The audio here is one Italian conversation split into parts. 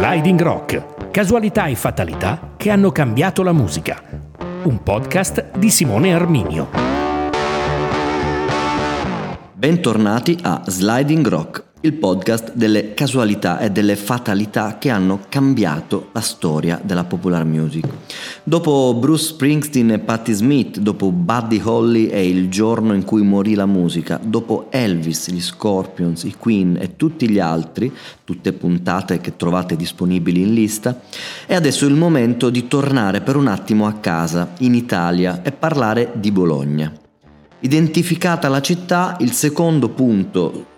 Sliding Rock, casualità e fatalità che hanno cambiato la musica. Un podcast di Simone Arminio. Bentornati a Sliding Rock, il podcast delle casualità e delle fatalità che hanno cambiato la storia della popular music. Dopo Bruce Springsteen e Patti Smith, dopo Buddy Holly e il giorno in cui morì la musica, dopo Elvis, gli Scorpions, i Queen e tutti gli altri, tutte puntate che trovate disponibili in lista, è adesso il momento di tornare per un attimo a casa, in Italia, e parlare di Bologna. Identificata la città, il secondo punto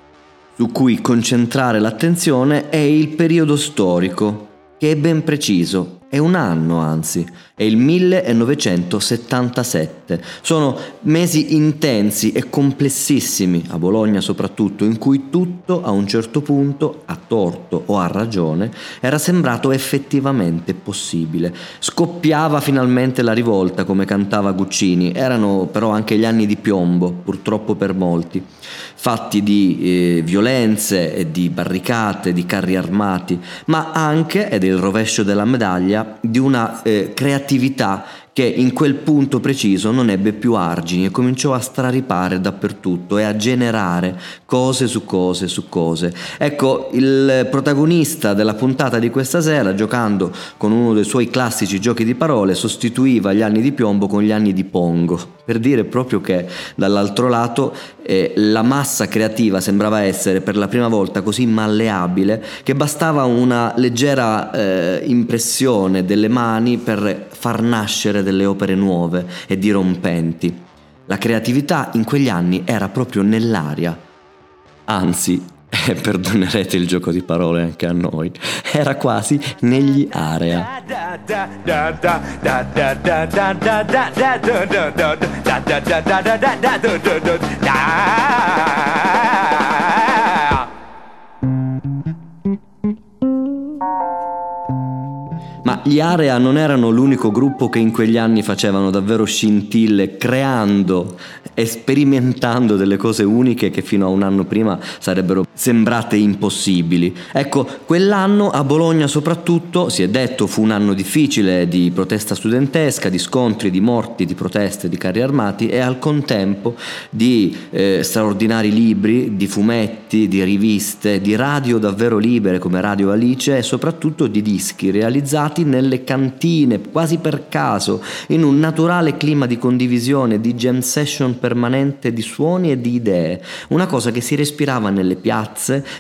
su cui concentrare l'attenzione è il periodo storico, che è ben preciso, è un anno anzi, è il 1977. Sono mesi intensi e complessissimi, a Bologna soprattutto, in cui tutto a un certo punto, a torto o a ragione, era sembrato effettivamente possibile. Scoppiava finalmente la rivolta, come cantava Guccini, erano però anche gli anni di piombo, purtroppo per molti, fatti di eh, violenze di barricate, di carri armati, ma anche, ed è il rovescio della medaglia, di una eh, creatività che in quel punto preciso non ebbe più argini e cominciò a straripare dappertutto e a generare cose su cose su cose. Ecco, il protagonista della puntata di questa sera, giocando con uno dei suoi classici giochi di parole, sostituiva gli anni di piombo con gli anni di pongo, per dire proprio che dall'altro lato eh, la massa creativa sembrava essere per la prima volta così malleabile che bastava una leggera eh, impressione delle mani per far nascere delle opere nuove e dirompenti. La creatività in quegli anni era proprio nell'aria. Anzi, e perdonerete il gioco di parole anche a noi, era quasi negli area. Ma gli Area non erano l'unico gruppo che in quegli anni facevano davvero scintille, creando e sperimentando delle cose uniche che fino a un anno prima sarebbero sembrate impossibili. Ecco, quell'anno a Bologna soprattutto, si è detto, fu un anno difficile di protesta studentesca, di scontri, di morti, di proteste, di carri armati e al contempo di eh, straordinari libri, di fumetti, di riviste, di radio davvero libere come Radio Alice e soprattutto di dischi realizzati nelle cantine, quasi per caso, in un naturale clima di condivisione, di jam session permanente di suoni e di idee, una cosa che si respirava nelle piazze,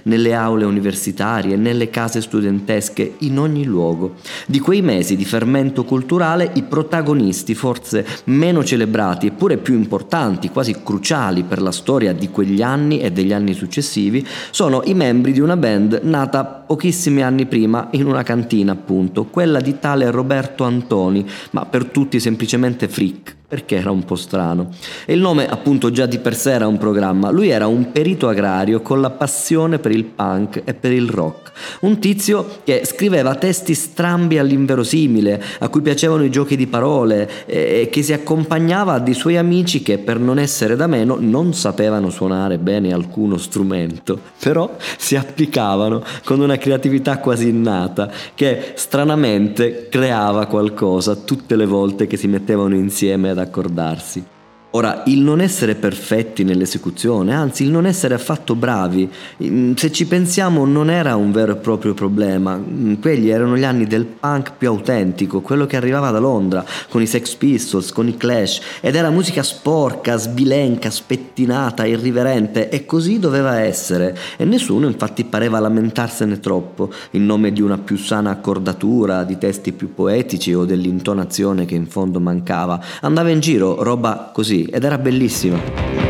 nelle aule universitarie, nelle case studentesche, in ogni luogo. Di quei mesi di fermento culturale i protagonisti, forse meno celebrati eppure più importanti, quasi cruciali per la storia di quegli anni e degli anni successivi, sono i membri di una band nata pochissimi anni prima in una cantina, appunto, quella di tale Roberto Antoni, ma per tutti semplicemente Frick perché era un po' strano. E il nome appunto già di per sé era un programma. Lui era un perito agrario con la passione per il punk e per il rock. Un tizio che scriveva testi strambi all'inverosimile, a cui piacevano i giochi di parole e che si accompagnava a dei suoi amici che per non essere da meno non sapevano suonare bene alcuno strumento, però si applicavano con una creatività quasi innata che stranamente creava qualcosa tutte le volte che si mettevano insieme ad accordarsi. Ora, il non essere perfetti nell'esecuzione, anzi il non essere affatto bravi, mm, se ci pensiamo non era un vero e proprio problema, mm, quelli erano gli anni del punk più autentico, quello che arrivava da Londra, con i Sex Pistols, con i Clash, ed era musica sporca, sbilenca, spettinata, irriverente, e così doveva essere, e nessuno infatti pareva lamentarsene troppo, in nome di una più sana accordatura, di testi più poetici o dell'intonazione che in fondo mancava, andava in giro roba così ed era bellissima.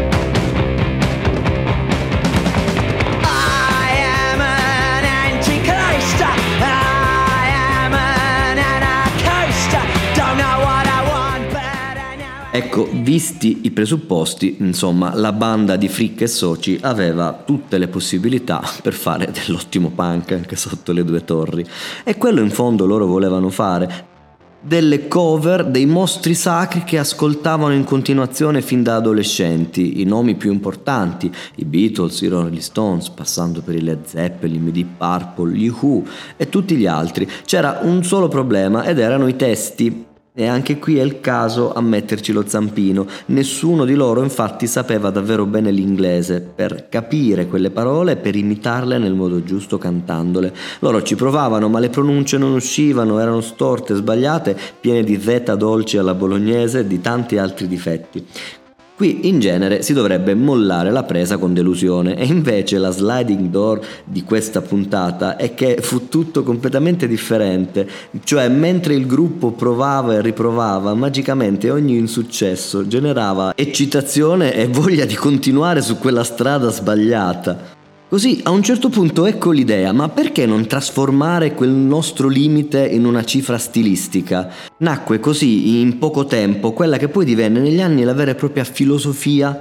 Ecco, visti i presupposti, insomma, la banda di Frick e Soci aveva tutte le possibilità per fare dell'ottimo punk anche sotto le due torri. E quello in fondo loro volevano fare, delle cover dei mostri sacri che ascoltavano in continuazione fin da adolescenti, i nomi più importanti, i Beatles, i Rolling Stones, passando per i Led Zeppelin, i Deep Purple, gli Who e tutti gli altri. C'era un solo problema ed erano i testi. E anche qui è il caso a metterci lo zampino. Nessuno di loro infatti sapeva davvero bene l'inglese per capire quelle parole e per imitarle nel modo giusto cantandole. Loro ci provavano ma le pronunce non uscivano, erano storte, sbagliate, piene di zeta dolci alla bolognese e di tanti altri difetti. Qui in genere si dovrebbe mollare la presa con delusione e invece la sliding door di questa puntata è che fu tutto completamente differente, cioè mentre il gruppo provava e riprovava, magicamente ogni insuccesso generava eccitazione e voglia di continuare su quella strada sbagliata. Così a un certo punto ecco l'idea, ma perché non trasformare quel nostro limite in una cifra stilistica? Nacque così in poco tempo quella che poi divenne negli anni la vera e propria filosofia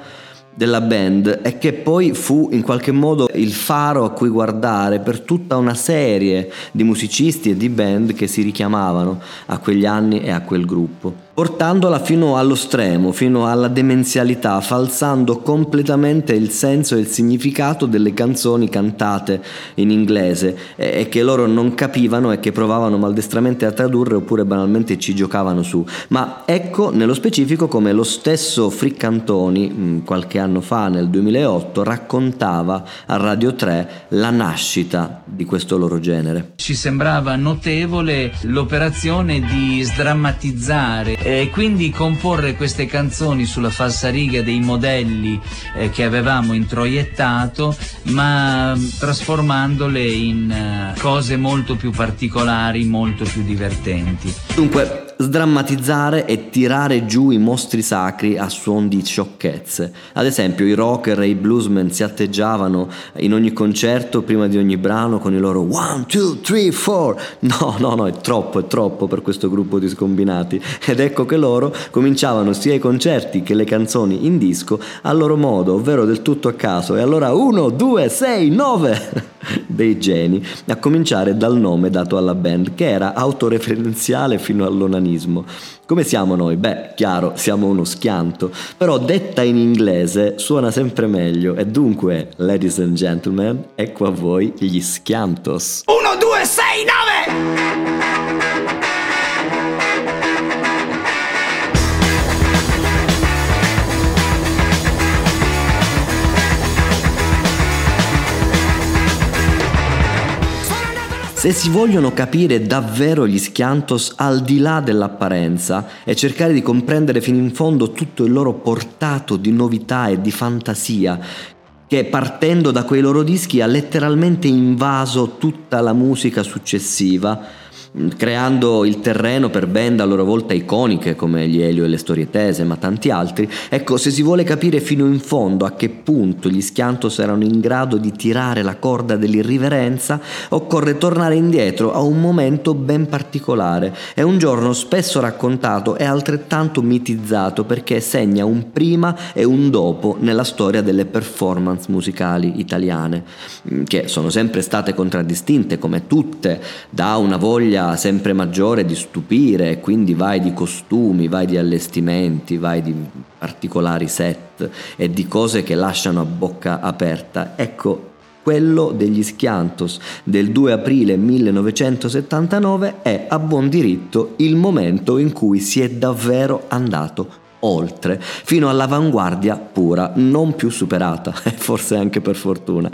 della band e che poi fu in qualche modo il faro a cui guardare per tutta una serie di musicisti e di band che si richiamavano a quegli anni e a quel gruppo portandola fino allo stremo, fino alla demenzialità, falsando completamente il senso e il significato delle canzoni cantate in inglese e, che loro non capivano e che provavano maldestramente a tradurre oppure banalmente ci giocavano su. Ma ecco nello specifico come lo stesso Friccantoni mm, qualche anno fa, nel 2008, raccontava a Radio 3 la nascita di questo loro genere. Ci sembrava notevole l'operazione di sdrammatizzare e quindi comporre queste canzoni sulla falsariga dei modelli eh, che avevamo introiettato, ma trasformandole in uh, cose molto più particolari, molto più divertenti. Dunque, sdrammatizzare e tirare giù i mostri sacri a suon di sciocchezze. Ad esempio, i rocker e i bluesmen si atteggiavano in ogni concerto prima di ogni brano con i loro 1, 2, 3, 4. No, no, no, è troppo, è troppo per questo gruppo di scombinati. Ed ecco che loro cominciavano sia i concerti che le canzoni in disco a loro modo, ovvero del tutto a caso. E allora 1, 2, 6, 9 dei geni, a cominciare dal nome dato alla band, che era autoreferenziale fino all'onanismo. Come siamo noi? Beh, chiaro, siamo uno schianto, però detta in inglese suona sempre meglio e dunque, ladies and gentlemen, ecco a voi gli schiantos. 1, 2, 6, 9! Se si vogliono capire davvero gli schiantos al di là dell'apparenza e cercare di comprendere fino in fondo tutto il loro portato di novità e di fantasia, che partendo da quei loro dischi ha letteralmente invaso tutta la musica successiva, creando il terreno per band a loro volta iconiche come gli Elio e le Storie Tese, ma tanti altri. Ecco, se si vuole capire fino in fondo a che punto gli Schiantos erano in grado di tirare la corda dell'irriverenza, occorre tornare indietro a un momento ben particolare. È un giorno spesso raccontato e altrettanto mitizzato perché segna un prima e un dopo nella storia delle performance musicali italiane, che sono sempre state contraddistinte come tutte da una voglia voglia sempre maggiore di stupire, quindi vai di costumi, vai di allestimenti, vai di particolari set e di cose che lasciano a bocca aperta. Ecco, quello degli Schiantos del 2 aprile 1979 è a buon diritto il momento in cui si è davvero andato oltre, fino all'avanguardia pura, non più superata, forse anche per fortuna.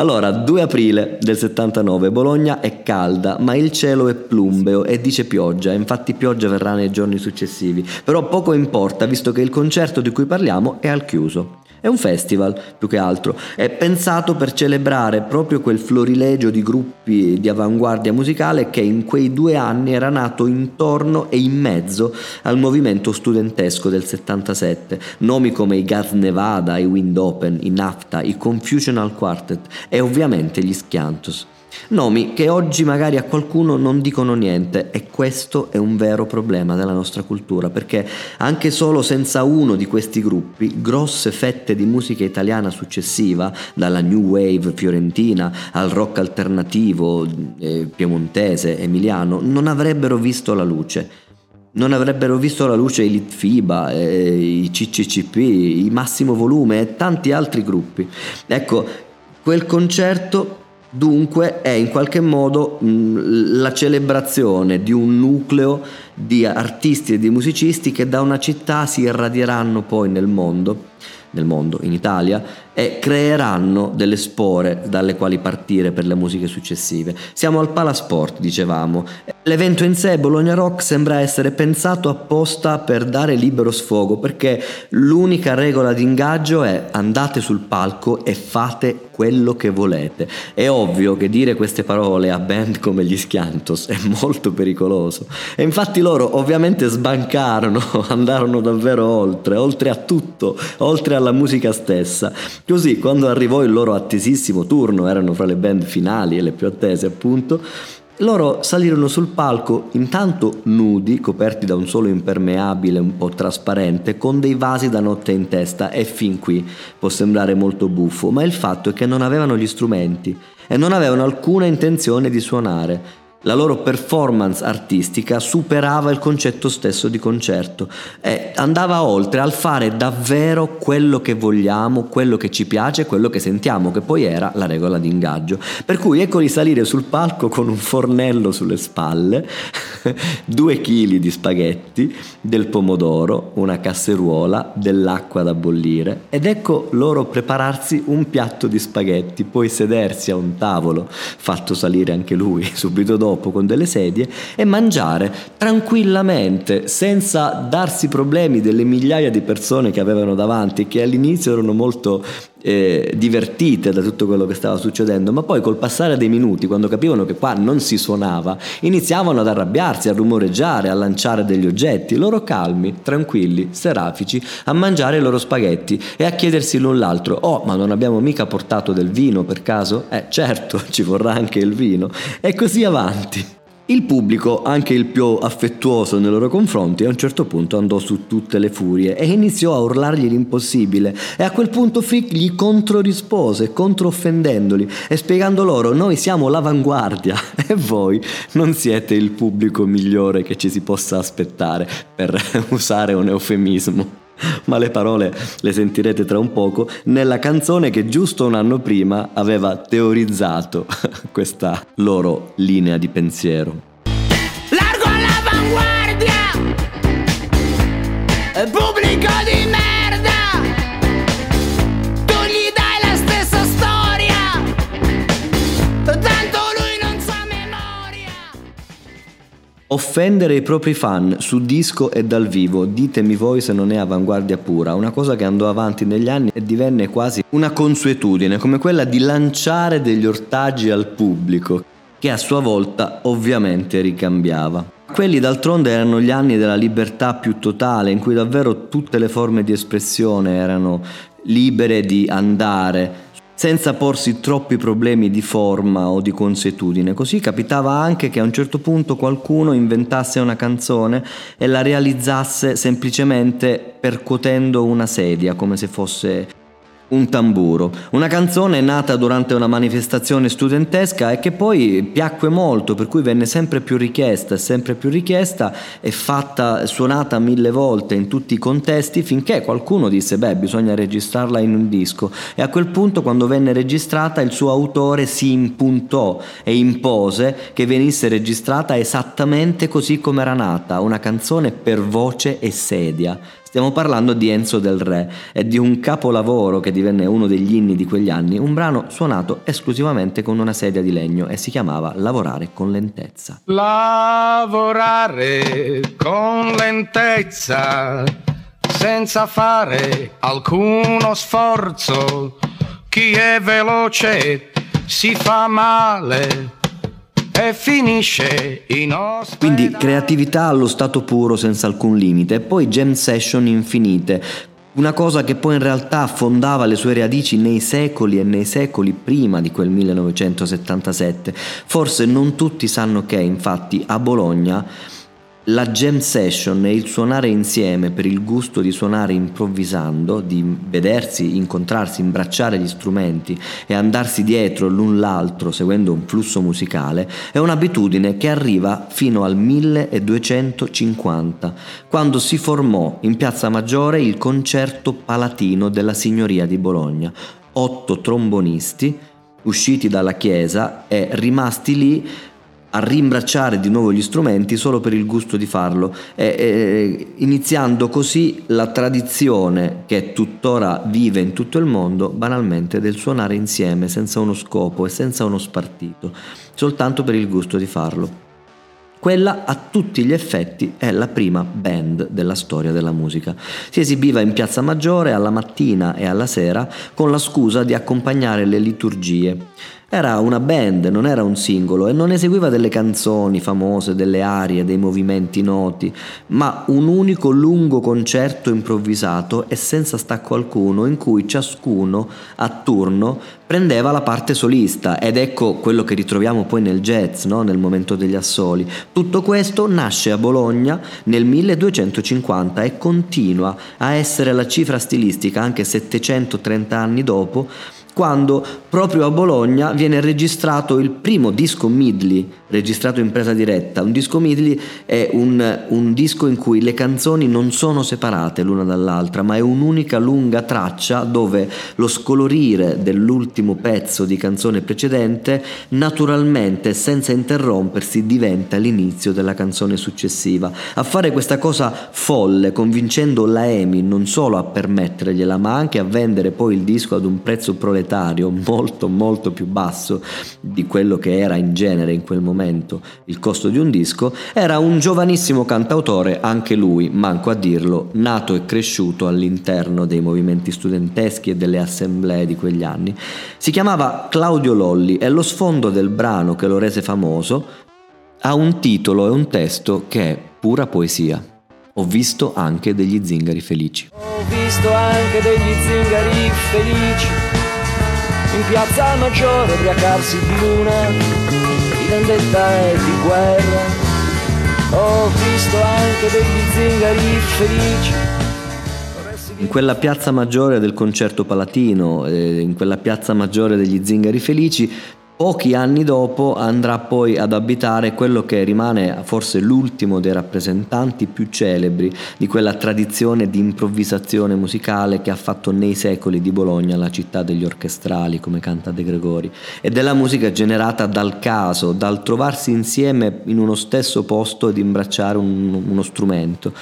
Allora, 2 aprile del 79, Bologna è calda, ma il cielo è plumbeo e dice pioggia, infatti pioggia verrà nei giorni successivi, però poco importa visto che il concerto di cui parliamo è al chiuso. È un festival, più che altro, è pensato per celebrare proprio quel florilegio di gruppi di avanguardia musicale che in quei due anni era nato intorno e in mezzo al movimento studentesco del 77. Nomi come i Gaz Nevada, i Wind Open, i NAFTA, i Confusional Quartet e ovviamente gli Schiantos. Nomi che oggi magari a qualcuno non dicono niente e questo è un vero problema della nostra cultura perché anche solo senza uno di questi gruppi grosse fette di musica italiana successiva, dalla new wave fiorentina al rock alternativo eh, piemontese, emiliano, non avrebbero visto la luce. Non avrebbero visto la luce i Litfiba, eh, i CCCP, i Massimo Volume e tanti altri gruppi. Ecco, quel concerto Dunque è in qualche modo la celebrazione di un nucleo di artisti e di musicisti che da una città si irradieranno poi nel mondo, nel mondo, in Italia, e creeranno delle spore dalle quali partire per le musiche successive. Siamo al Palasport, dicevamo. L'evento in sé, Bologna Rock, sembra essere pensato apposta per dare libero sfogo, perché l'unica regola di ingaggio è andate sul palco e fate quello che volete. È ovvio che dire queste parole a band come gli Schiantos è molto pericoloso. E infatti loro ovviamente sbancarono, andarono davvero oltre, oltre a tutto, oltre alla musica stessa. Così, quando arrivò il loro attesissimo turno, erano fra le band finali e le più attese appunto, loro salirono sul palco intanto nudi, coperti da un solo impermeabile un po' trasparente, con dei vasi da notte in testa e fin qui può sembrare molto buffo, ma il fatto è che non avevano gli strumenti e non avevano alcuna intenzione di suonare. La loro performance artistica superava il concetto stesso di concerto e andava oltre al fare davvero quello che vogliamo, quello che ci piace, quello che sentiamo, che poi era la regola di ingaggio. Per cui eccoli salire sul palco con un fornello sulle spalle, due chili di spaghetti, del pomodoro, una casseruola, dell'acqua da bollire ed ecco loro prepararsi un piatto di spaghetti, poi sedersi a un tavolo, fatto salire anche lui subito dopo dopo con delle sedie e mangiare tranquillamente senza darsi problemi delle migliaia di persone che avevano davanti che all'inizio erano molto eh, divertite da tutto quello che stava succedendo, ma poi col passare dei minuti, quando capivano che qua non si suonava, iniziavano ad arrabbiarsi, a rumoreggiare, a lanciare degli oggetti, loro calmi, tranquilli, serafici, a mangiare i loro spaghetti e a chiedersi l'un l'altro, oh ma non abbiamo mica portato del vino per caso? Eh certo, ci vorrà anche il vino. E così avanti. Il pubblico, anche il più affettuoso nei loro confronti, a un certo punto andò su tutte le furie e iniziò a urlargli l'impossibile. E a quel punto Frick gli controrispose, controffendendoli e spiegando loro noi siamo l'avanguardia e voi non siete il pubblico migliore che ci si possa aspettare, per usare un eufemismo ma le parole le sentirete tra un poco, nella canzone che giusto un anno prima aveva teorizzato questa loro linea di pensiero. Offendere i propri fan su disco e dal vivo, ditemi voi se non è avanguardia pura, una cosa che andò avanti negli anni e divenne quasi una consuetudine, come quella di lanciare degli ortaggi al pubblico, che a sua volta ovviamente ricambiava. Quelli d'altronde erano gli anni della libertà più totale, in cui davvero tutte le forme di espressione erano libere di andare senza porsi troppi problemi di forma o di consuetudine. Così capitava anche che a un certo punto qualcuno inventasse una canzone e la realizzasse semplicemente percuotendo una sedia, come se fosse un tamburo, una canzone nata durante una manifestazione studentesca e che poi piacque molto, per cui venne sempre più richiesta e sempre più richiesta e fatta, suonata mille volte in tutti i contesti finché qualcuno disse beh bisogna registrarla in un disco e a quel punto quando venne registrata il suo autore si impuntò e impose che venisse registrata esattamente così come era nata, una canzone per voce e sedia Stiamo parlando di Enzo del Re e di un capolavoro che divenne uno degli inni di quegli anni, un brano suonato esclusivamente con una sedia di legno e si chiamava Lavorare con lentezza. Lavorare con lentezza, senza fare alcuno sforzo. Chi è veloce si fa male e finisce in ospedale. Quindi creatività allo stato puro senza alcun limite e poi jam session infinite una cosa che poi in realtà fondava le sue radici nei secoli e nei secoli prima di quel 1977. Forse non tutti sanno che infatti a Bologna la jam session e il suonare insieme per il gusto di suonare improvvisando, di vedersi, incontrarsi, imbracciare gli strumenti e andarsi dietro l'un l'altro seguendo un flusso musicale, è un'abitudine che arriva fino al 1250, quando si formò in Piazza Maggiore il concerto palatino della Signoria di Bologna. Otto trombonisti usciti dalla chiesa e rimasti lì a rimbracciare di nuovo gli strumenti solo per il gusto di farlo, e, e, iniziando così la tradizione che tuttora vive in tutto il mondo, banalmente, del suonare insieme senza uno scopo e senza uno spartito, soltanto per il gusto di farlo. Quella a tutti gli effetti è la prima band della storia della musica. Si esibiva in Piazza Maggiore alla mattina e alla sera con la scusa di accompagnare le liturgie. Era una band, non era un singolo e non eseguiva delle canzoni famose, delle arie, dei movimenti noti, ma un unico lungo concerto improvvisato e senza stacco alcuno in cui ciascuno a turno prendeva la parte solista ed ecco quello che ritroviamo poi nel jazz, no? nel momento degli assoli. Tutto questo nasce a Bologna nel 1250 e continua a essere la cifra stilistica anche 730 anni dopo quando proprio a Bologna viene registrato il primo disco Midley, registrato in presa diretta. Un disco Midley è un, un, disco in cui le canzoni non sono separate l'una dall'altra, ma è un'unica lunga traccia dove lo scolorire dell'ultimo pezzo di canzone precedente naturalmente, senza interrompersi, diventa l'inizio della canzone successiva. A fare questa cosa folle, convincendo la EMI non solo a permettergliela, ma anche a vendere poi il disco ad un prezzo proletario proletario molto molto più basso di quello che era in genere in quel momento il costo di un disco, era un giovanissimo cantautore, anche lui, manco a dirlo, nato e cresciuto all'interno dei movimenti studenteschi e delle assemblee di quegli anni. Si chiamava Claudio Lolli e lo sfondo del brano che lo rese famoso ha un titolo e un testo che è pura poesia. Ho visto anche degli zingari felici. Ho visto anche degli zingari felici in piazza maggiore ubriacarsi di luna, di vendetta e di guerra. Ho visto anche degli zingari felici. In quella piazza maggiore del concerto palatino, eh, in quella piazza maggiore degli zingari felici, Pochi anni dopo andrà poi ad abitare quello che rimane forse l'ultimo dei rappresentanti più celebri di quella tradizione di improvvisazione musicale che ha fatto nei secoli di Bologna la città degli orchestrali, come canta De Gregori, e della musica generata dal caso, dal trovarsi insieme in uno stesso posto ed imbracciare un, uno strumento.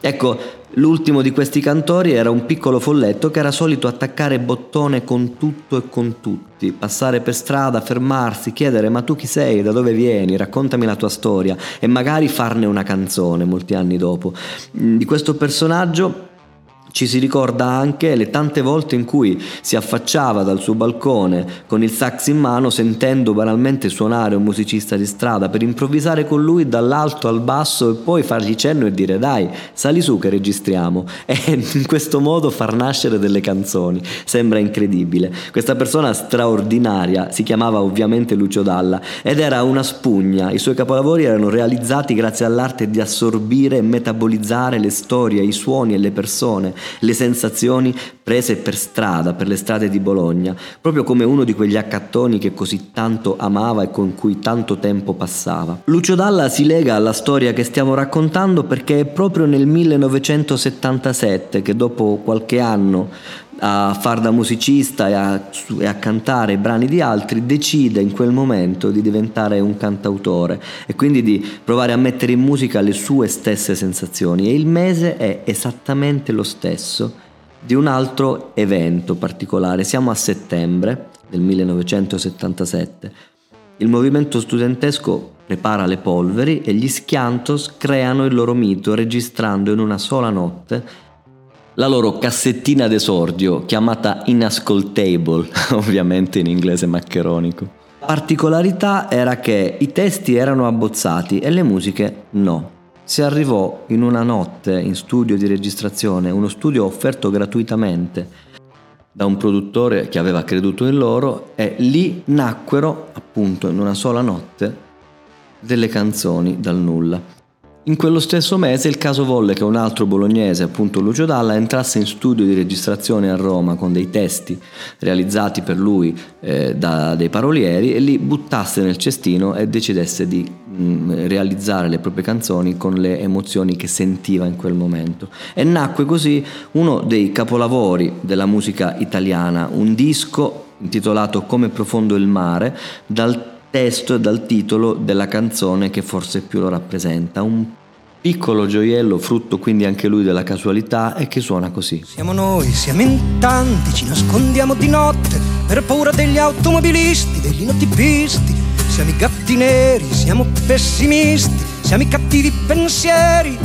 Ecco, L'ultimo di questi cantori era un piccolo folletto che era solito attaccare bottone con tutto e con tutti, passare per strada, fermarsi, chiedere ma tu chi sei, da dove vieni, raccontami la tua storia. E magari farne una canzone molti anni dopo. Di questo personaggio ci si ricorda anche le tante volte in cui si affacciava dal suo balcone con il sax in mano sentendo banalmente suonare un musicista di strada per improvvisare con lui dall'alto al basso e poi fargli cenno e dire dai sali su che registriamo e in questo modo far nascere delle canzoni. Sembra incredibile. Questa persona straordinaria si chiamava ovviamente Lucio Dalla ed era una spugna. I suoi capolavori erano realizzati grazie all'arte di assorbire e metabolizzare le storie, i suoni e le persone le sensazioni prese per strada, per le strade di Bologna, proprio come uno di quegli accattoni che così tanto amava e con cui tanto tempo passava. Lucio Dalla si lega alla storia che stiamo raccontando perché è proprio nel 1977 che dopo qualche anno a far da musicista e a, e a, cantare brani di altri, decide in quel momento di diventare un cantautore e quindi di provare a mettere in musica le sue stesse sensazioni. E il mese è esattamente lo stesso di un altro evento particolare. Siamo a settembre del 1977. Il movimento studentesco prepara le polveri e gli Schiantos creano il loro mito registrando in una sola notte la loro cassettina d'esordio chiamata Inascoltable, ovviamente in inglese maccheronico. La particolarità era che i testi erano abbozzati e le musiche no. si arrivò in una notte in studio di registrazione, uno studio offerto gratuitamente da un produttore che aveva creduto in loro e lì nacquero appunto in una sola notte delle canzoni dal nulla. In quello stesso mese il caso volle che un altro bolognese, appunto Lucio Dalla, entrasse in studio di registrazione a Roma con dei testi realizzati per lui eh, da dei parolieri e li buttasse nel cestino e decidesse di mh, mm, realizzare le proprie canzoni con le emozioni che sentiva in quel momento. E nacque così uno dei capolavori della musica italiana, un disco intitolato Come profondo il mare, dal testo e dal titolo della canzone che forse più lo rappresenta, un piccolo gioiello, frutto quindi anche lui della casualità e che suona così. Siamo noi, siamo in tanti, ci nascondiamo di notte per paura degli automobilisti, degli notipisti. Siamo i gatti neri, siamo pessimisti, siamo i cattivi pensieri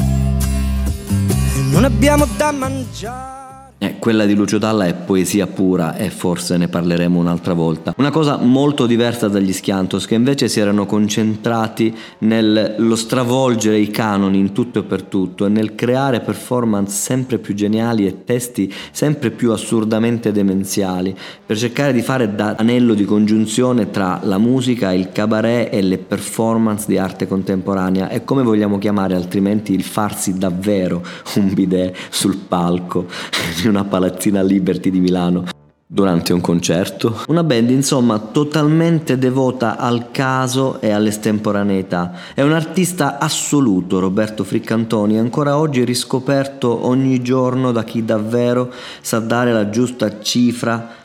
e non abbiamo da mangiare. Eh, quella di Lucio Dalla è poesia pura e forse ne parleremo un'altra volta. Una cosa molto diversa dagli Schiantos che invece si erano concentrati nello stravolgere i canoni in tutto e per tutto e nel creare performance sempre più geniali e testi sempre più assurdamente demenziali per cercare di fare da anello di congiunzione tra la musica, il cabaret e le performance di arte contemporanea e come vogliamo chiamare altrimenti il farsi davvero un bidet sul palco una palazzina Liberty di Milano durante un concerto. Una band insomma totalmente devota al caso e all'estemporaneità. È un artista assoluto Roberto Friccantoni, ancora oggi riscoperto ogni giorno da chi davvero sa dare la giusta cifra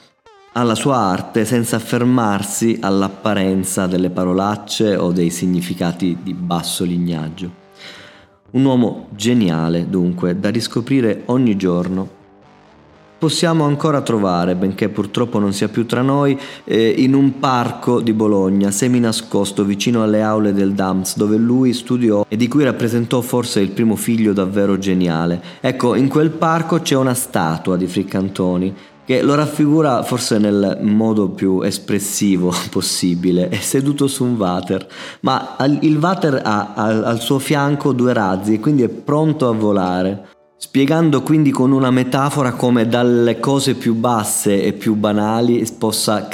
alla sua arte senza fermarsi all'apparenza delle parolacce o dei significati di basso lignaggio. Un uomo geniale, dunque, da riscoprire ogni giorno possiamo ancora trovare, benché purtroppo non sia più tra noi, eh, in un parco di Bologna, semi-nascosto vicino alle aule del DAMS, dove lui studiò e di cui rappresentò forse il primo figlio davvero geniale. Ecco, in quel parco c'è una statua di Friccantoni che lo raffigura forse nel modo più espressivo possibile, è seduto su un water, ma il water ha al suo fianco due razzi e quindi è pronto a volare spiegando quindi con una metafora come dalle cose più basse e più banali possa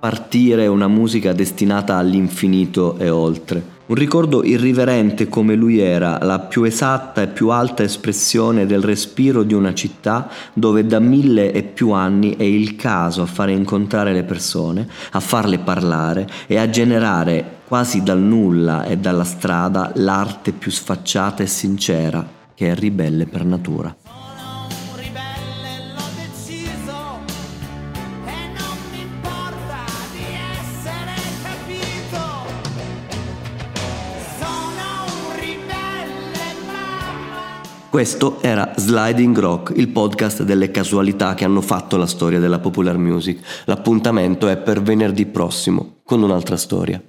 partire una musica destinata all'infinito e oltre. Un ricordo irriverente come lui era, la più esatta e più alta espressione del respiro di una città dove da mille e più anni è il caso a fare incontrare le persone, a farle parlare e a generare quasi dal nulla e dalla strada l'arte più sfacciata e sincera che è ribelle per natura. Questo era Sliding Rock, il podcast delle casualità che hanno fatto la storia della popular music. L'appuntamento è per venerdì prossimo con un'altra storia.